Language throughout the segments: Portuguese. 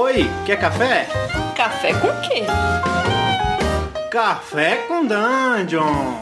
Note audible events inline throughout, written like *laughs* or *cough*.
Oi, quer café? Café com quê? Café com Dungeon!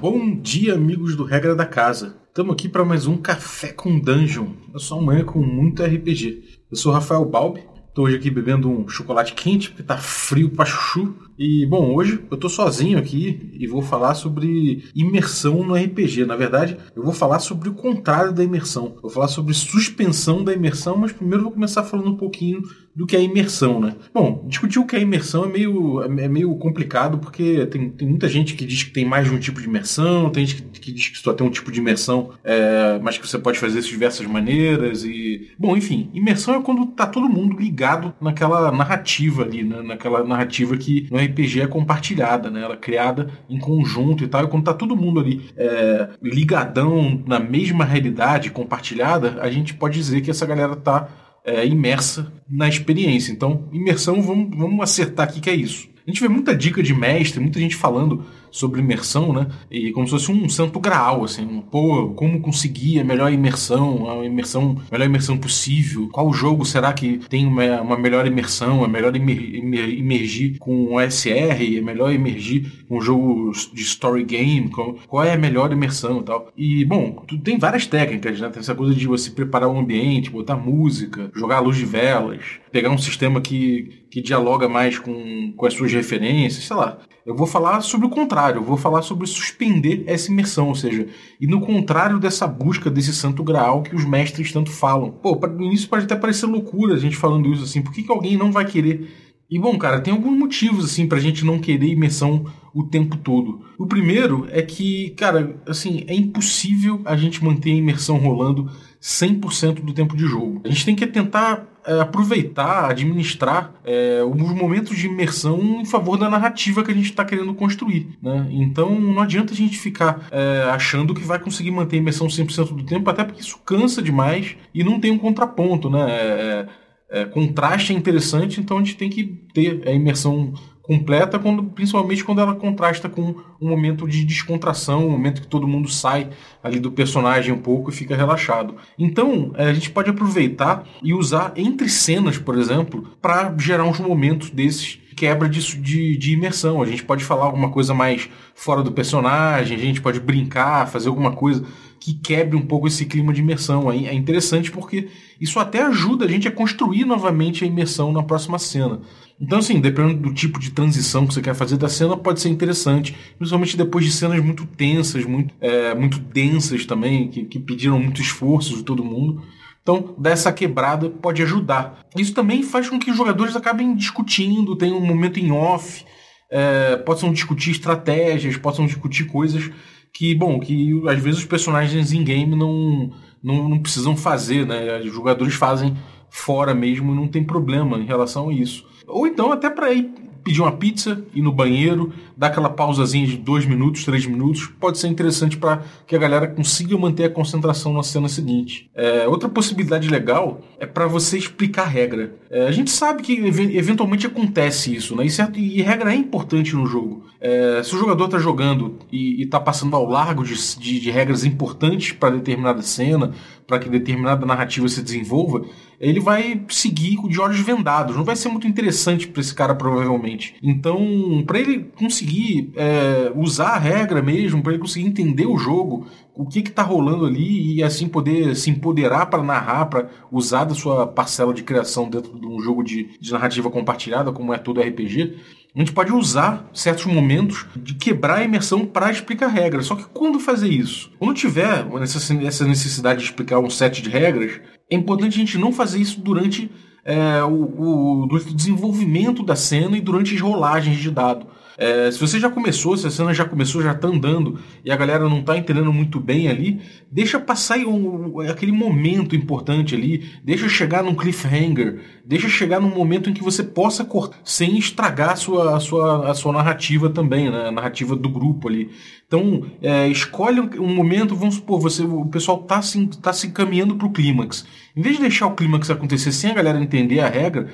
Bom dia, amigos do Regra da Casa. Estamos aqui para mais um Café com Dungeon. Eu sou amanhã com muito RPG. Eu sou Rafael Balbi. Estou hoje aqui bebendo um chocolate quente porque tá frio pra chuchu. E, bom, hoje eu tô sozinho aqui e vou falar sobre imersão no RPG. Na verdade, eu vou falar sobre o contrário da imersão. Vou falar sobre suspensão da imersão, mas primeiro vou começar falando um pouquinho do que é imersão, né? Bom, discutir o que é imersão é meio, é meio complicado porque tem, tem muita gente que diz que tem mais de um tipo de imersão, tem gente que, que diz que só tem um tipo de imersão, é, mas que você pode fazer isso de diversas maneiras e... Bom, enfim, imersão é quando tá todo mundo ligado naquela narrativa ali, né? naquela narrativa que no RPG é compartilhada, né? Ela é criada em conjunto e tal, e quando tá todo mundo ali é, ligadão na mesma realidade compartilhada, a gente pode dizer que essa galera tá é, imersa na experiência. Então, imersão, vamos, vamos acertar aqui que é isso. A gente vê muita dica de mestre, muita gente falando sobre imersão, né? E como se fosse um santo graal, assim, pô, como conseguir a melhor imersão, a imersão, a melhor imersão possível? Qual jogo será que tem uma, uma melhor imersão? É melhor imer, imer, imergir com OSR? É melhor emergir com um jogo de story game? Qual, qual é a melhor imersão e tal? E, bom, tem várias técnicas, né? Tem essa coisa de você preparar o ambiente, botar música, jogar a luz de velas, pegar um sistema que, que dialoga mais com, com as suas referências, sei lá. Eu vou falar sobre o contrário, eu vou falar sobre suspender essa imersão, ou seja, e no contrário dessa busca desse santo graal que os mestres tanto falam. Pô, no início pode até parecer loucura a gente falando isso assim, por que, que alguém não vai querer? E bom, cara, tem alguns motivos assim pra gente não querer imersão o tempo todo. O primeiro é que, cara, assim, é impossível a gente manter a imersão rolando 100% do tempo de jogo. A gente tem que tentar é, aproveitar, administrar é, os momentos de imersão em favor da narrativa que a gente está querendo construir. Né? Então não adianta a gente ficar é, achando que vai conseguir manter a imersão 100% do tempo, até porque isso cansa demais e não tem um contraponto. Né? É, é, contraste é interessante, então a gente tem que ter a imersão completa, quando, principalmente quando ela contrasta com um momento de descontração, um momento que todo mundo sai ali do personagem um pouco e fica relaxado. Então, é, a gente pode aproveitar e usar entre cenas, por exemplo, para gerar uns momentos desses quebra de, de, imersão. A gente pode falar alguma coisa mais fora do personagem, a gente pode brincar, fazer alguma coisa que quebre um pouco esse clima de imersão. É interessante porque isso até ajuda a gente a construir novamente a imersão na próxima cena. Então, assim, dependendo do tipo de transição que você quer fazer da cena, pode ser interessante. Principalmente depois de cenas muito tensas, muito, é, muito densas também, que, que pediram muito esforço de todo mundo. Então, dessa quebrada pode ajudar. Isso também faz com que os jogadores acabem discutindo, tenham um momento em off, é, possam discutir estratégias, possam discutir coisas que, bom, que às vezes os personagens em game não, não, não precisam fazer, né? Os jogadores fazem fora mesmo não tem problema em relação a isso. Ou então até para ir pedir uma pizza, ir no banheiro, dar aquela pausazinha de dois minutos, três minutos, pode ser interessante para que a galera consiga manter a concentração na cena seguinte. É, outra possibilidade legal é para você explicar a regra. É, a gente sabe que eventualmente acontece isso, né? E, certo, e regra é importante no jogo. É, se o jogador está jogando e está passando ao largo de, de, de regras importantes para determinada cena, para que determinada narrativa se desenvolva, ele vai seguir de olhos vendados. Não vai ser muito interessante para esse cara, provavelmente. Então, para ele conseguir é, usar a regra mesmo, para ele conseguir entender o jogo, o que está rolando ali e assim poder se empoderar para narrar, para usar da sua parcela de criação dentro de um jogo de, de narrativa compartilhada, como é todo RPG a gente pode usar certos momentos de quebrar a imersão para explicar regras. Só que quando fazer isso? Quando tiver essa necessidade de explicar um set de regras, é importante a gente não fazer isso durante é, o, o, o desenvolvimento da cena e durante as rolagens de dado. É, se você já começou, se a cena já começou, já está andando e a galera não está entendendo muito bem ali, deixa passar um, aquele momento importante ali, deixa chegar num cliffhanger, deixa chegar num momento em que você possa cortar sem estragar a sua, a sua, a sua narrativa também, né? a narrativa do grupo ali. Então, é, escolhe um momento, vamos supor, você, o pessoal está se, tá se encaminhando para o clímax. Em vez de deixar o clímax acontecer sem a galera entender a regra,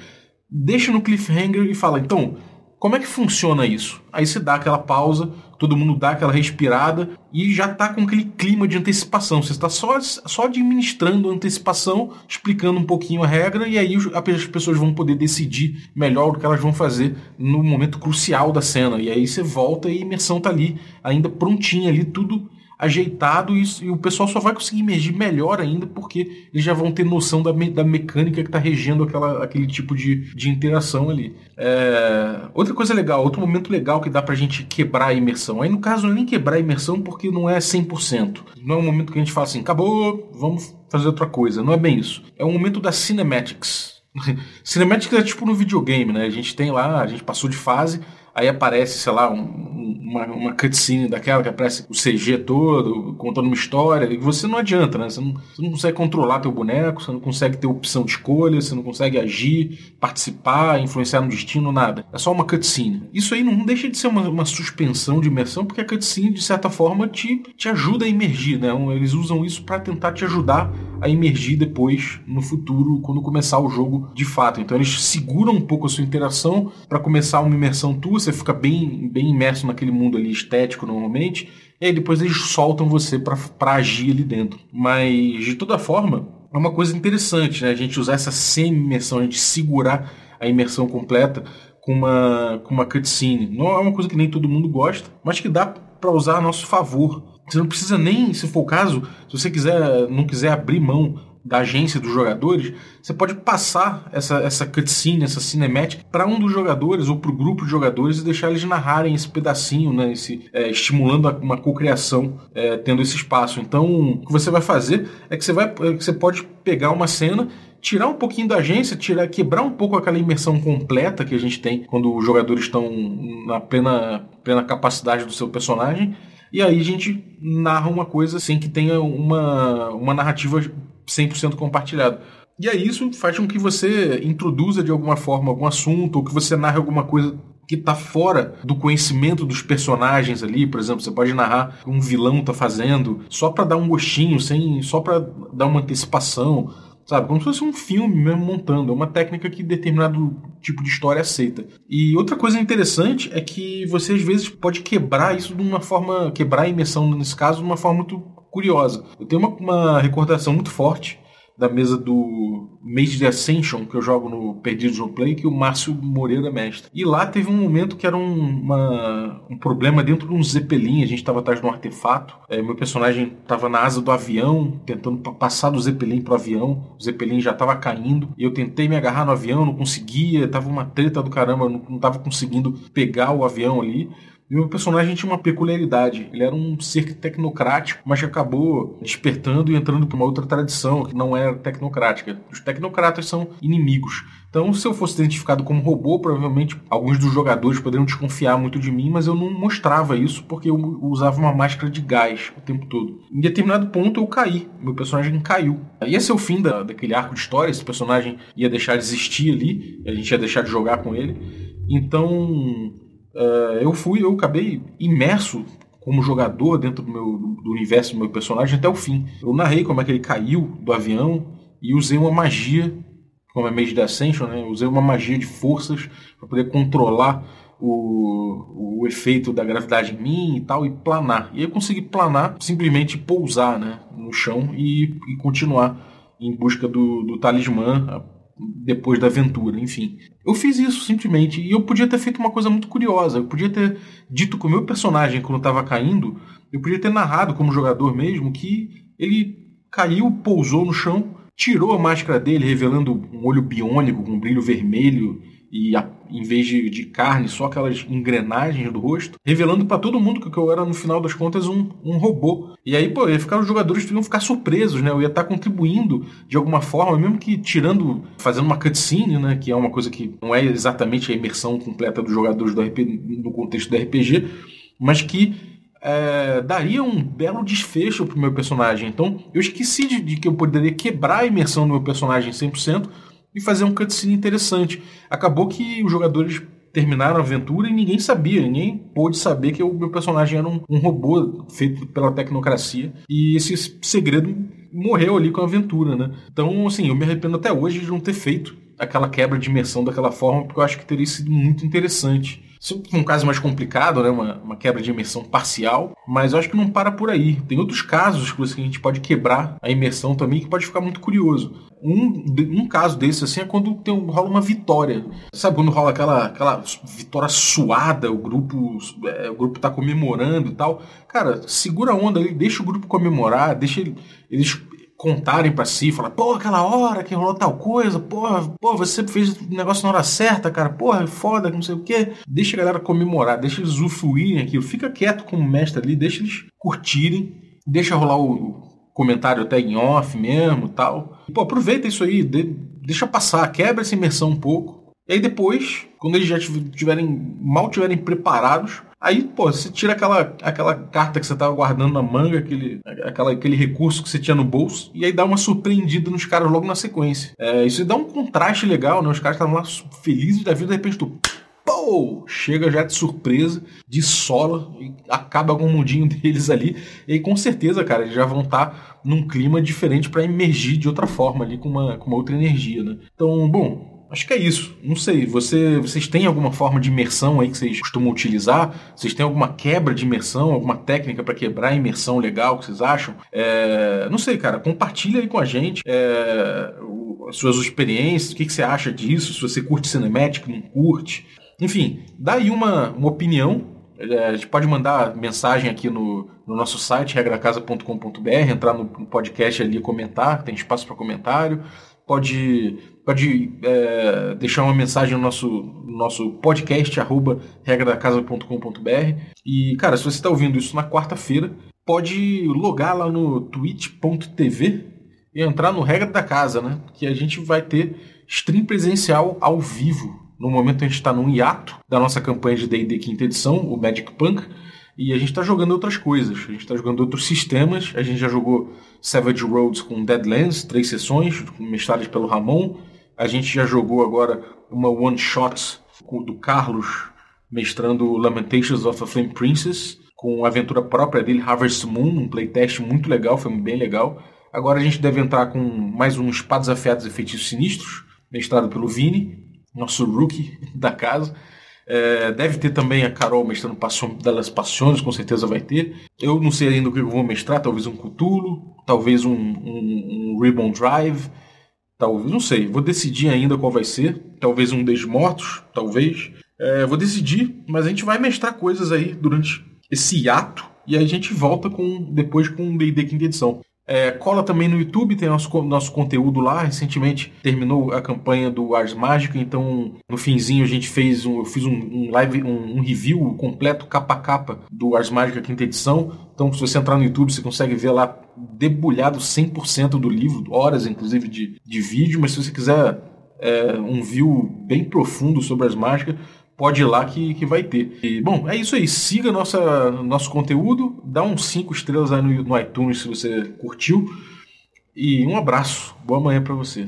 deixa no cliffhanger e fala, então, como é que funciona isso? Aí você dá aquela pausa, todo mundo dá aquela respirada e já tá com aquele clima de antecipação. Você está só, só administrando a antecipação, explicando um pouquinho a regra, e aí as pessoas vão poder decidir melhor o que elas vão fazer no momento crucial da cena. E aí você volta e a imersão tá ali, ainda prontinha ali, tudo ajeitado e, e, o pessoal só vai conseguir emergir melhor ainda porque eles já vão ter noção da, me, da mecânica que está regendo aquela, aquele tipo de, de interação ali. É, outra coisa legal, outro momento legal que dá pra gente quebrar a imersão. Aí no caso é nem quebrar a imersão porque não é 100%. Não é um momento que a gente fala assim, acabou, vamos fazer outra coisa. Não é bem isso. É um momento das cinematics. *laughs* cinematics é tipo no videogame, né? A gente tem lá, a gente passou de fase, aí aparece, sei lá, um, uma, uma cutscene daquela que aparece o CG todo, contando uma história, e você não adianta, né? Você não, você não consegue controlar teu boneco, você não consegue ter opção de escolha, você não consegue agir, participar, influenciar no destino, nada. É só uma cutscene. Isso aí não deixa de ser uma, uma suspensão de imersão, porque a cutscene, de certa forma, te, te ajuda a emergir, né? Eles usam isso para tentar te ajudar a emergir depois, no futuro, quando começar o jogo de fato. Então eles seguram um pouco a sua interação para começar uma imersão tua, você fica bem, bem imerso naquele mundo ali estético normalmente, e aí depois eles soltam você para agir ali dentro. Mas de toda forma, é uma coisa interessante, né? A gente usar essa semi-imersão, a gente segurar a imersão completa com uma, com uma cutscene. Não é uma coisa que nem todo mundo gosta, mas que dá para usar a nosso favor. Você não precisa nem, se for o caso, se você quiser, não quiser abrir mão da agência dos jogadores, você pode passar essa, essa cutscene, essa cinemática para um dos jogadores ou para o grupo de jogadores e deixar eles narrarem esse pedacinho, né, esse, é, estimulando uma cocriação, é, tendo esse espaço. Então, o que você vai fazer é que você, vai, é que você pode pegar uma cena tirar um pouquinho da agência, tirar, quebrar um pouco aquela imersão completa que a gente tem quando os jogadores estão na plena, plena capacidade do seu personagem. E aí a gente narra uma coisa sem que tenha uma, uma narrativa 100% compartilhado. E aí isso faz com que você introduza de alguma forma algum assunto, ou que você narre alguma coisa que está fora do conhecimento dos personagens ali, por exemplo, você pode narrar o que um vilão está fazendo, só para dar um gostinho, sem só para dar uma antecipação, sabe? Como se fosse um filme mesmo montando. É uma técnica que determinado tipo de história aceita. E outra coisa interessante é que você às vezes pode quebrar isso de uma forma, quebrar a imersão nesse caso de uma forma muito curiosa. Eu tenho uma, uma recordação muito forte da mesa do Mage the Ascension, que eu jogo no Perdidos no Play, que o Márcio Moreira é mestre. E lá teve um momento que era um, uma, um problema dentro de um Zeppelin, a gente estava atrás de um artefato, é, meu personagem estava na asa do avião, tentando passar do Zeppelin pro avião, o Zeppelin já estava caindo, e eu tentei me agarrar no avião, não conseguia, tava uma treta do caramba, não, não tava conseguindo pegar o avião ali. E o meu personagem tinha uma peculiaridade. Ele era um ser tecnocrático, mas que acabou despertando e entrando para uma outra tradição que não era tecnocrática. Os tecnocratas são inimigos. Então, se eu fosse identificado como robô, provavelmente alguns dos jogadores poderiam desconfiar muito de mim, mas eu não mostrava isso porque eu usava uma máscara de gás o tempo todo. Em determinado ponto eu caí, meu personagem caiu. Ia ser o fim da, daquele arco de história, esse personagem ia deixar de existir ali, a gente ia deixar de jogar com ele. Então, uh, eu fui, eu acabei imerso como jogador dentro do, meu, do universo do meu personagem até o fim. Eu narrei como é que ele caiu do avião e usei uma magia, como é Mage da Ascension, né? usei uma magia de forças para poder controlar o, o efeito da gravidade em mim e tal, e planar. E eu consegui planar, simplesmente pousar né, no chão e, e continuar em busca do, do talismã, depois da aventura, enfim. Eu fiz isso simplesmente e eu podia ter feito uma coisa muito curiosa. Eu podia ter dito com o meu personagem quando estava caindo, eu podia ter narrado como jogador mesmo que ele caiu, pousou no chão, tirou a máscara dele, revelando um olho biônico com um brilho vermelho e a, em vez de, de, carne, só aquelas engrenagens do rosto, revelando para todo mundo que eu era, no final das contas, um, um robô. E aí, pô, ia ficar, os jogadores iam ficar surpresos, né? Eu ia estar tá contribuindo de alguma forma, mesmo que tirando, fazendo uma cutscene, né? Que é uma coisa que não é exatamente a imersão completa dos jogadores do RPG, no contexto do RPG, mas que é, daria um belo desfecho pro meu personagem. Então, eu esqueci de, de que eu poderia quebrar a imersão do meu personagem 100%, e fazer um cutscene interessante. Acabou que os jogadores terminaram a aventura e ninguém sabia, ninguém pôde saber que o meu personagem era um, um robô feito pela tecnocracia e esse segredo morreu ali com a aventura, né? Então, assim, eu me arrependo até hoje de não ter feito aquela quebra de imersão daquela forma, porque eu acho que teria sido muito interessante. Isso é um caso mais complicado, né? Uma, uma quebra de imersão parcial, mas eu acho que não para por aí. Tem outros casos que a gente pode quebrar a imersão também, que pode ficar muito curioso. Um, um caso desse assim é quando tem, rola uma vitória. Sabe quando rola aquela, aquela vitória suada, o grupo, é, o grupo tá comemorando e tal. Cara, segura a onda ali, deixa o grupo comemorar, deixa eles contarem para si, falar, pô, aquela hora que rolou tal coisa, pô, pô, você fez o negócio na hora certa, cara, porra, é foda, não sei o quê. Deixa a galera comemorar, deixa eles usufruírem aquilo, fica quieto como mestre ali, deixa eles curtirem, deixa rolar o comentário tag em off mesmo tal. Pô, aproveita isso aí, de, deixa passar, quebra essa imersão um pouco. E aí depois, quando eles já tiverem, mal tiverem preparados, Aí, pô, você tira aquela, aquela carta que você tava guardando na manga, aquele, aquela, aquele recurso que você tinha no bolso, e aí dá uma surpreendida nos caras logo na sequência. É, isso dá um contraste legal, né? Os caras estavam lá felizes da vida, de repente tu. Pô, chega já de surpresa, de sola, e acaba com o mundinho *laughs* deles ali. E aí, com certeza, cara, eles já vão estar tá num clima diferente para emergir de outra forma ali, com uma, com uma outra energia, né? Então, bom, Acho que é isso. Não sei. Você, vocês têm alguma forma de imersão aí que vocês costumam utilizar? Vocês têm alguma quebra de imersão? Alguma técnica para quebrar a imersão legal que vocês acham? É, não sei, cara. Compartilha aí com a gente é, as suas experiências. O que, que você acha disso? Se você curte cinematic, não curte. Enfim, dá aí uma, uma opinião. É, a gente pode mandar mensagem aqui no, no nosso site, regracasa.com.br, entrar no, no podcast ali e comentar, tem espaço para comentário. Pode pode é, deixar uma mensagem no nosso, no nosso podcast, arroba regradacasa.com.br. E, cara, se você está ouvindo isso na quarta-feira, pode logar lá no twitch.tv e entrar no Regra da Casa, né? Que a gente vai ter stream presencial ao vivo. No momento a gente está num hiato da nossa campanha de D&D quinta edição, o Magic Punk, e a gente está jogando outras coisas. A gente está jogando outros sistemas. A gente já jogou Savage Roads com Deadlands, três sessões, mestradas pelo Ramon. A gente já jogou agora uma one shot do Carlos mestrando Lamentations of a Flame Princess com a aventura própria dele, Harvest Moon, um playtest muito legal, foi bem legal. Agora a gente deve entrar com mais um Espadas Afiadas e Feitiços Sinistros, mestrado pelo Vini, nosso rookie *laughs* da casa. É, deve ter também a Carol mestrando Passion, das Passiones, com certeza vai ter. Eu não sei ainda o que eu vou mestrar, talvez um Cthulhu, talvez um, um, um Ribbon Drive, Talvez, não sei, vou decidir ainda qual vai ser. Talvez um Desmortos, talvez. É, vou decidir, mas a gente vai mestrar coisas aí durante esse ato e a gente volta com depois com o D&D quinta edição. É, cola também no YouTube, tem nosso, nosso conteúdo lá. Recentemente terminou a campanha do Ars Mágica, então no finzinho a gente fez um, eu fiz um, um live, um, um, review completo, capa a capa, do Ars Mágica quinta edição. Então, se você entrar no YouTube, você consegue ver lá debulhado 100% do livro, horas inclusive de, de vídeo. Mas se você quiser é, um view bem profundo sobre as mágicas, pode ir lá que, que vai ter. E, bom, é isso aí. Siga nossa, nosso conteúdo, dá uns 5 estrelas aí no, no iTunes se você curtiu. E um abraço. Boa manhã para você.